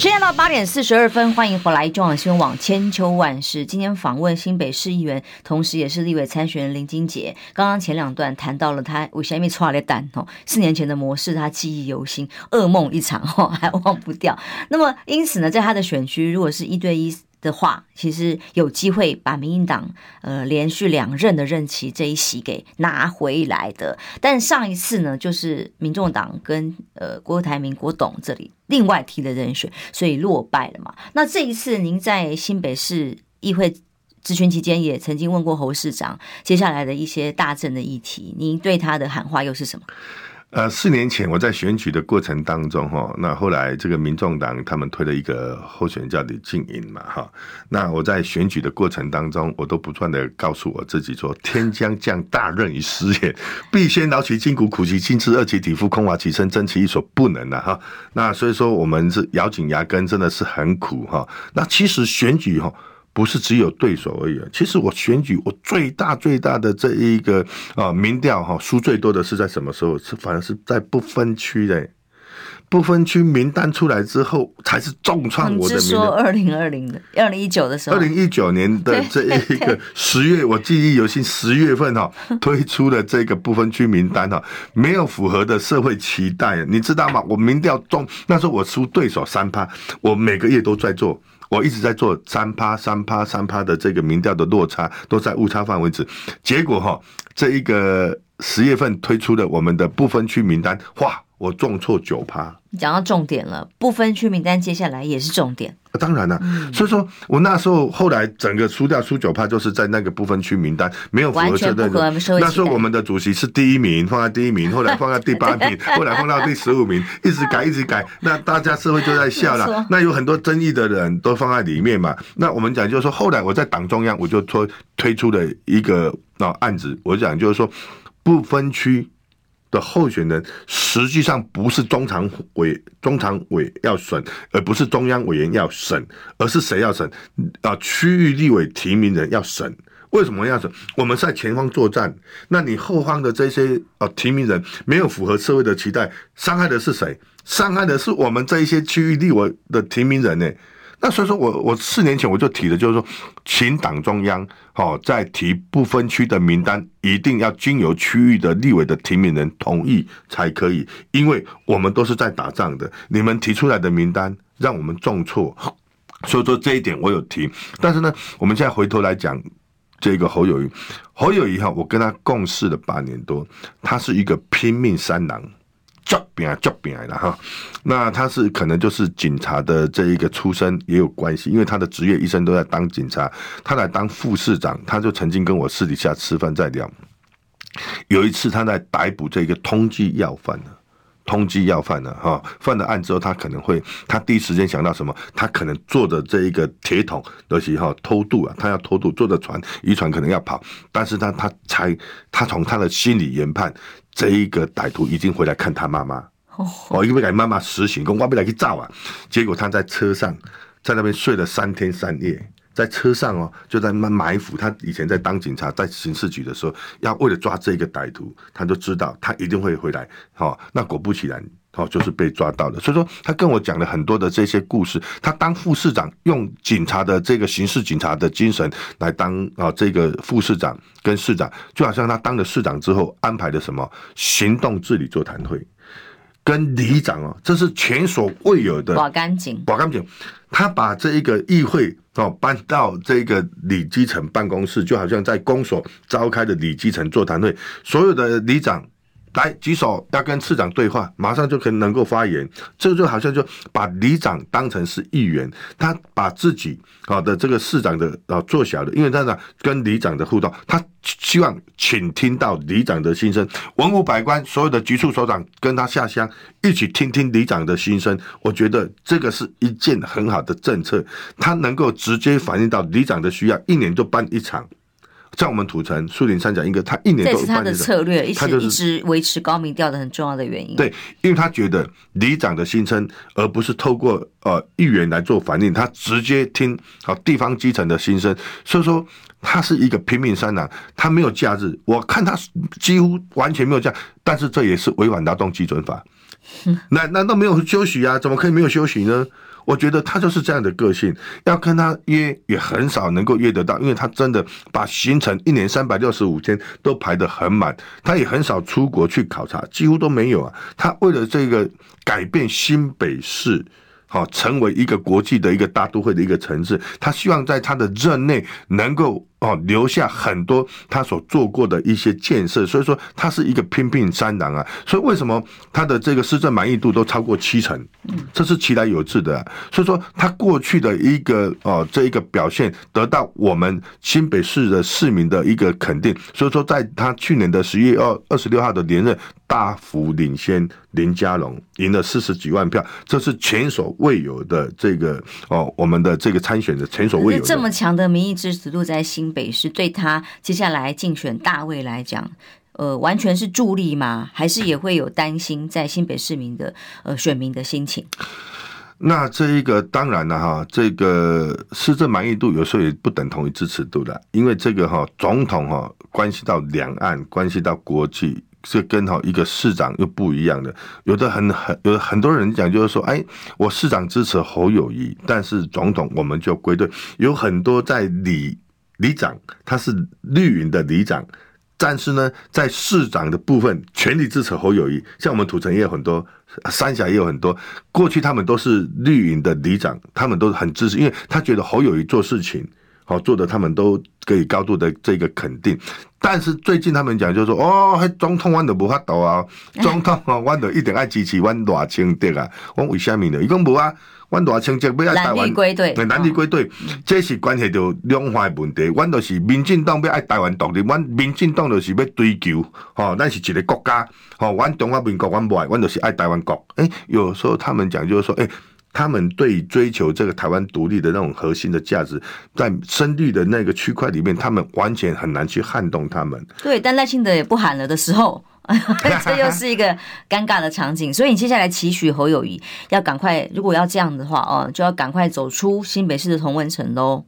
时间到八点四十二分，欢迎回来中网新闻网千秋万世。今天访问新北市议员，同时也是立委参选人林金杰。刚刚前两段谈到了他为什么剉咧等哦，四年前的模式他记忆犹新，噩梦一场哦，还忘不掉。那么因此呢，在他的选区，如果是一对一。的话，其实有机会把民进党呃连续两任的任期这一席给拿回来的。但上一次呢，就是民众党跟呃郭台铭、郭董这里另外提的人选，所以落败了嘛。那这一次，您在新北市议会质询期间，也曾经问过侯市长，接下来的一些大政的议题，您对他的喊话又是什么？呃，四年前我在选举的过程当中，哈，那后来这个民众党他们推了一个候选人叫李静颖嘛，哈，那我在选举的过程当中，我都不断的告诉我自己说，天将降大任于斯也，必先劳其筋骨，苦其心志，饿其体肤，空乏其身，争其一所不能的哈。那所以说，我们是咬紧牙根，真的是很苦哈。那其实选举哈。不是只有对手而已。其实我选举，我最大最大的这一个啊民调哈输最多的是在什么时候？是反而是在不分区的，不分区名单出来之后才是重创我的名。是说二零二零的二零一九的时候，二零一九年的这一个 [laughs] 十月，我记忆犹新，十月份哈推出的这个不分区名单哈，没有符合的社会期待，你知道吗？我民调中那时候我输对手三趴，我每个月都在做。我一直在做三趴、三趴、三趴的这个民调的落差都在误差范围之，结果哈，这一个十月份推出的我们的不分区名单，哇！我中错九趴，你讲到重点了，不分区名单接下来也是重点。啊、当然了，嗯、所以说我那时候后来整个输掉输九趴，就是在那个不分区名单没有符合这个。那时候我们的主席是第一名，放在第一名，后来放在 [laughs] 第八名，后来放到第十五名，一直改一直改。那大家社会就在笑了。那有很多争议的人都放在里面嘛。那我们讲就是说，后来我在党中央我就推推出了一个啊案子，我讲就是说不分区。的候选人实际上不是中常委、中常委要审，而不是中央委员要审，而是谁要审？啊，区域立委提名人要审。为什么要审？我们在前方作战，那你后方的这些啊提名人没有符合社会的期待，伤害的是谁？伤害的是我们这一些区域立委的提名人呢？那所以说我我四年前我就提的，就是说，请党中央好在提不分区的名单，一定要经由区域的立委的提名人同意才可以，因为我们都是在打仗的，你们提出来的名单让我们重挫，所以说这一点我有提。但是呢，我们现在回头来讲这个侯友谊，侯友谊哈，我跟他共事了八年多，他是一个拼命三郎。Job 变 job 变了哈，那他是可能就是警察的这一个出身也有关系，因为他的职业一生都在当警察，他来当副市长，他就曾经跟我私底下吃饭在聊，有一次他在逮捕这个通缉要犯呢。通缉要犯了哈，犯了案之后，他可能会，他第一时间想到什么？他可能坐着这一个铁桶的时候偷渡啊，他要偷渡，坐着船，渔船可能要跑，但是他他才，他从他的心理研判，这一个歹徒一定回来看他妈妈，哦，因为给妈妈实行，公我不来去照啊，结果他在车上，在那边睡了三天三夜。在车上哦，就在那埋伏。他以前在当警察，在刑事局的时候，要为了抓这个歹徒，他就知道他一定会回来。好，那果不其然，好，就是被抓到了。所以说，他跟我讲了很多的这些故事。他当副市长，用警察的这个刑事警察的精神来当啊，这个副市长跟市长，就好像他当了市长之后安排的什么行动治理座谈会。跟里长哦，这是前所未有的。保干净，保干净。他把这一个议会哦搬到这个里基层办公室，就好像在公所召开的里基层座谈会，所有的里长。来举手要跟市长对话，马上就可以能够发言。这就好像就把里长当成是议员，他把自己好的这个市长的啊做小的，因为他呢跟里长的互动，他希望请听到里长的心声。文武百官所有的局处首长跟他下乡一起听听里长的心声，我觉得这个是一件很好的政策，他能够直接反映到里长的需要，一年就办一场。像我们土城树林三甲一个，他一年都是他的策略，一直一直维持高民调的很重要的原因。对，因为他觉得里长的心声，而不是透过呃议员来做反应，他直接听好地方基层的心声。所以说，他是一个平民三郎，他没有假日，我看他几乎完全没有假，但是这也是违反劳动基准法。那难道没有休息啊？怎么可以没有休息呢？我觉得他就是这样的个性，要跟他约也很少能够约得到，因为他真的把行程一年三百六十五天都排得很满，他也很少出国去考察，几乎都没有啊。他为了这个改变新北市。好，成为一个国际的一个大都会的一个城市，他希望在他的任内能够哦留下很多他所做过的一些建设，所以说他是一个拼命三郎啊。所以为什么他的这个施政满意度都超过七成？这是其来有致的啊。所以说他过去的一个哦这一个表现得到我们新北市的市民的一个肯定，所以说在他去年的十月二二十六号的连任。大幅领先林佳龙，赢了四十几万票，这是前所未有的这个哦，我们的这个参选的前所未有的这么强的民意支持度在新北市，对他接下来竞选大位来讲，呃，完全是助力吗？还是也会有担心在新北市民的呃选民的心情？那这一个当然了哈，这个市政满意度有时候也不等同于支持度的，因为这个哈总统哈关系到两岸，关系到国际。这跟好一个市长又不一样的，有的很很有很多人讲，就是说，哎，我市长支持侯友谊，但是总统我们就归队。有很多在里里长，他是绿营的里长，但是呢，在市长的部分全力支持侯友宜。像我们土城也有很多，三峡也有很多，过去他们都是绿营的里长，他们都很支持，因为他觉得侯友宜做事情。好做的，他们都可以高度的这个肯定。但是最近他们讲，就是说，哦，总统弯的无法度啊，总统啊弯的一定爱支持弯大清的啊。我为虾米呢？伊讲无啊，弯大清就不要台湾归队，蓝绿归队，这是关系到两块问题。阮就是民进党要爱台湾独立，阮民进党就是要追求，吼，咱是一个国家，吼，阮中华民国阮不爱，阮就是爱台湾国。诶，有时候他们讲就是说，诶。他们对追求这个台湾独立的那种核心的价值，在深绿的那个区块里面，他们完全很难去撼动他们。对，但赖清德也不喊了的时候，[laughs] 这又是一个尴尬的场景。所以你接下来期许侯友谊要赶快，如果要这样的话哦，就要赶快走出新北市的同文城喽。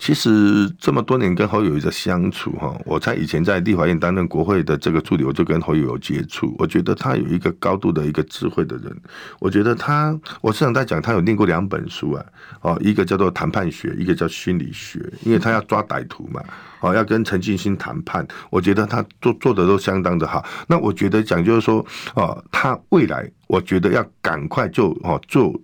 其实这么多年跟侯友宜的相处哈，我在以前在立法院担任国会的这个助理，我就跟侯友宜有接触。我觉得他有一个高度的一个智慧的人。我觉得他，我时常在讲，他有念过两本书啊，哦，一个叫做谈判学，一个叫心理学，因为他要抓歹徒嘛，哦，要跟陈进兴谈判。我觉得他做做的都相当的好。那我觉得讲就是说，哦，他未来我觉得要赶快就哦做。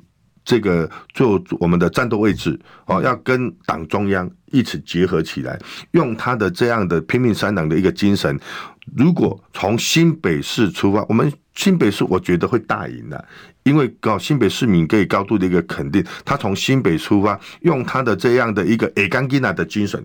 这个做我们的战斗位置哦，要跟党中央一起结合起来，用他的这样的拼命三郎的一个精神。如果从新北市出发，我们新北市我觉得会大赢的，因为搞新北市民可以高度的一个肯定。他从新北出发，用他的这样的一个爱刚吉娜的精神，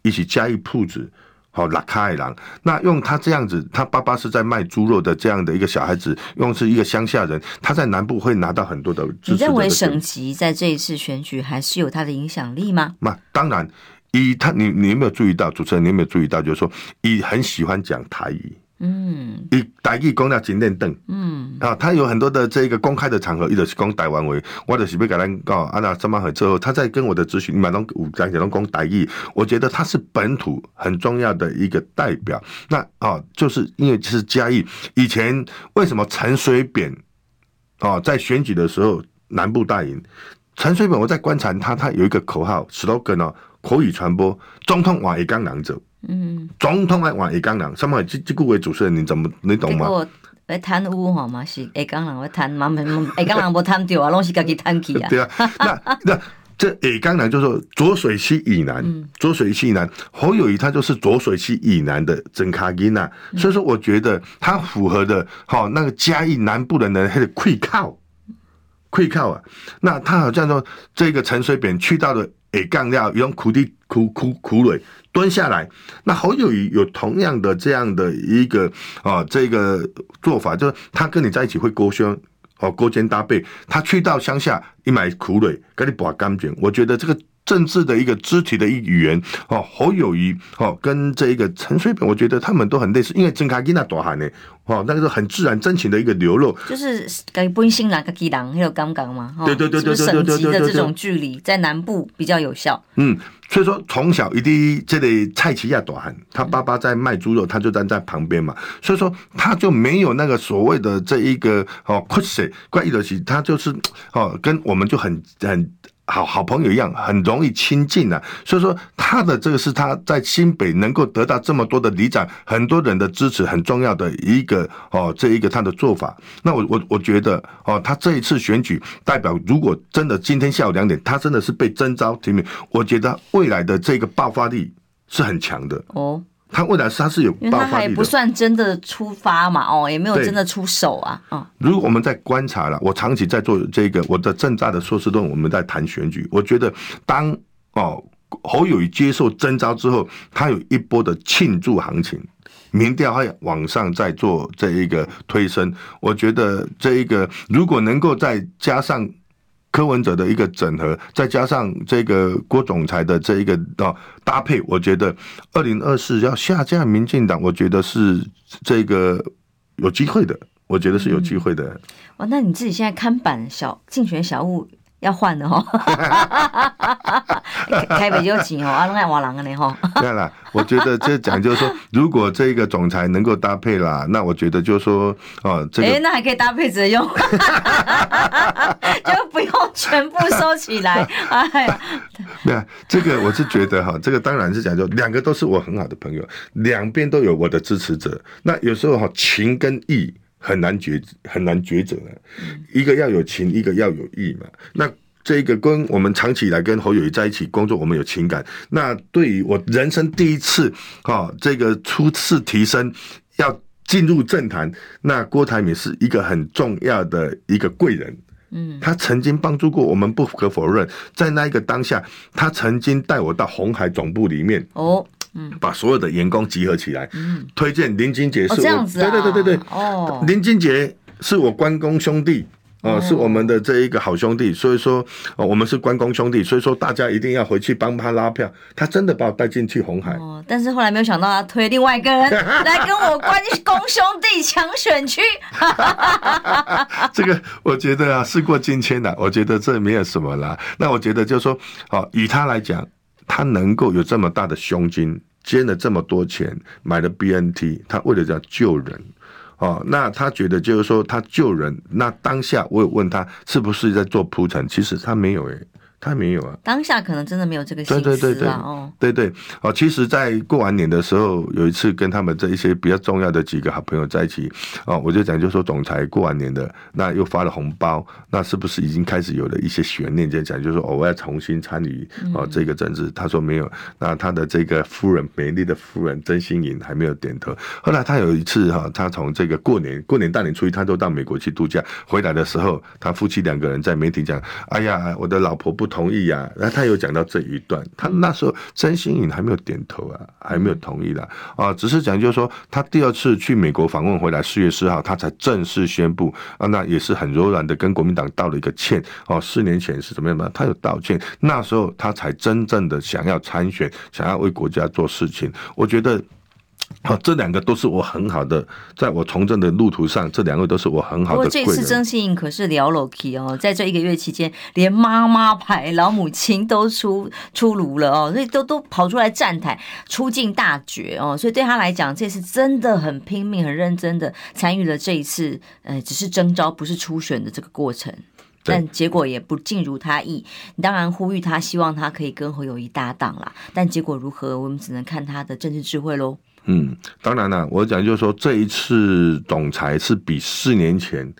一起加以铺子。好，拉开朗。那用他这样子，他爸爸是在卖猪肉的这样的一个小孩子，用是一个乡下人，他在南部会拿到很多的支持。你认为省级在这一次选举还是有他的影响力吗？那当然，以他，你你有没有注意到，主持人你有没有注意到，就是说，以很喜欢讲台语。嗯，以台语讲了真练邓，嗯，啊，他有很多的这个公开的场合，伊就是讲台湾话，我就是要跟咱讲，啊那什么和之后，他在跟我的咨询，你们拢有讲讲讲台语，我觉得他是本土很重要的一个代表。那啊，就是因为是嘉义，以前为什么陈水扁啊在选举的时候南部大赢？陈水扁我在观察他，他有一个口号 slogan 哦，口语传播，总统话会讲人做。嗯，总统爱换一江人，什么这这个位主持人，你怎么你懂吗？我来贪污吼嘛，是一江人要贪嘛，一江人无贪掉啊，拢是家己贪去啊。[laughs] 对啊，那那这一江人就是说浊水溪以南，浊水溪以南，侯友谊他就是浊水溪以南的真卡因呐，所以说我觉得他符合的，好那个嘉义南部的人还得愧靠，愧靠啊。那他好像说这个陈水扁去到了一江料用苦地苦苦苦累。蹲下来，那侯友谊有同样的这样的一个啊，这个做法，就是他跟你在一起会勾肩哦，勾肩搭背。他去到乡下一买苦蕊，给你把干净。我觉得这个政治的一个肢体的一语言哦，侯友谊哦，跟这一个陈水扁，我觉得他们都很类似，因为真卡吉那多喊呢，哦，那个是很自然真情的一个流露，就是跟本新郎跟基郎还有刚刚嘛，对对对对对对对，省级的这种距离在南部比较有效。嗯，所以说从小一定这里蔡奇亚多汗，他爸爸在卖猪肉，他就站在旁边嘛，所以说他就没有那个所谓的这一个哦，怪谁怪异的西，他就是哦，跟我们就很很。好好朋友一样，很容易亲近呐。所以说，他的这个是他在新北能够得到这么多的里长、很多人的支持，很重要的一个哦，这一个他的做法。那我我我觉得哦，他这一次选举代表，如果真的今天下午两点，他真的是被征召提名，我觉得未来的这个爆发力是很强的哦。他未来他是有，因为他还不算真的出发嘛，哦，也没有真的出手啊，嗯。如果我们在观察了，我长期在做这个我的正大的硕士论文，我们在谈选举，我觉得当哦侯友宜接受征召之后，他有一波的庆祝行情，民调还往上在做这一个推升，我觉得这一个如果能够再加上。柯文哲的一个整合，再加上这个郭总裁的这一个啊搭配，我觉得二零二四要下架民进党，我觉得是这个有机会的，我觉得是有机会的。哦、那你自己现在看板小竞选小物。要换的哈，台北就紧哦，[laughs] 阿龙爱瓦郎的呢哈。对了，我觉得这讲就是说，如果这个总裁能够搭配啦，那我觉得就是说，哦，这个，哎，那还可以搭配着用，[laughs] 就不用全部收起来。[laughs] 哎，对啊，这个我是觉得哈，这个当然是讲究两个都是我很好的朋友，两边都有我的支持者。那有时候哈，情跟义。很难抉很难抉择的，一个要有情，一个要有义嘛。那这个跟我们长期以来跟侯友谊在一起工作，我们有情感。那对于我人生第一次哈，这个初次提升要进入政坛，那郭台铭是一个很重要的一个贵人。嗯，他曾经帮助过我们，不可否认。在那一个当下，他曾经带我到红海总部里面哦。嗯，把所有的员工集合起来，嗯，推荐林金杰是我，哦，这样子啊，对对对对对，哦，林金杰是我关公兄弟，哦，是我们的这一个好兄弟，所以说，哦，我们是关公兄弟，所以说大家一定要回去帮他拉票，他真的把我带进去红海，哦，但是后来没有想到他推另外一个人 [laughs] 来跟我关公兄弟抢选区，[laughs] 这个我觉得啊，事过境迁的，我觉得这没有什么啦，那我觉得就是说，哦，以他来讲。他能够有这么大的胸襟，捐了这么多钱买了 BNT，他为了要救人，哦，那他觉得就是说他救人，那当下我有问他是不是在做铺陈，其实他没有诶。他没有啊，当下可能真的没有这个心思啊。对对对对，哦，对对哦，其实，在过完年的时候，有一次跟他们这一些比较重要的几个好朋友在一起，哦，我就讲，就说总裁过完年的，那又发了红包，那是不是已经开始有了一些悬念？就讲，就说哦，我要重新参与哦这个政治。他说没有，那他的这个夫人，美丽的夫人曾心颖还没有点头。后来他有一次哈，他从这个过年过年大年初一，他都到美国去度假，回来的时候，他夫妻两个人在媒体讲，哎呀，我的老婆不。同意呀、啊，然后他有讲到这一段，他那时候曾新颖还没有点头啊，还没有同意的啊，只是讲就是说他第二次去美国访问回来，四月四号他才正式宣布啊，那也是很柔软的跟国民党道了一个歉。哦，四年前是怎么样嘛，他有道歉，那时候他才真正的想要参选，想要为国家做事情，我觉得。好，这两个都是我很好的，在我从政的路途上，这两位都是我很好的。不过这次曾心颖可是了不起哦，在这一个月期间，连妈妈牌老母亲都出出炉了哦，所以都都跑出来站台，出尽大绝哦，所以对他来讲，这次真的很拼命、很认真的参与了这一次，呃，只是征召不是初选的这个过程，但结果也不尽如他意。你当然呼吁他，希望他可以跟侯友谊搭档啦，但结果如何，我们只能看他的政治智慧喽。嗯，当然了，我讲就是说，这一次总裁是比四年前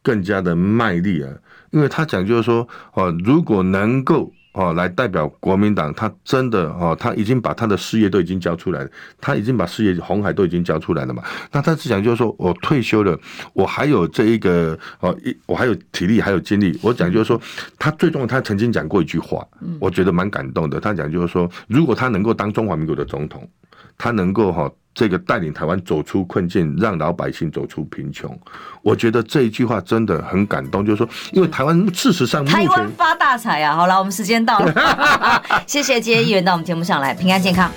更加的卖力啊，因为他讲就是说，哦，如果能够哦来代表国民党，他真的哦，他已经把他的事业都已经交出来了，他已经把事业红海都已经交出来了嘛。那他是讲就是说我退休了，我还有这一个哦一，我还有体力，还有精力。我讲就是说，他最重要，他曾经讲过一句话，我觉得蛮感动的。他讲就是说，如果他能够当中华民国的总统。他能够哈这个带领台湾走出困境，让老百姓走出贫穷。我觉得这一句话真的很感动，就是说，因为台湾事实上台湾发大财啊！好了，我们时间到了，[laughs] 谢谢今天议员到我们节目上来，平安健康。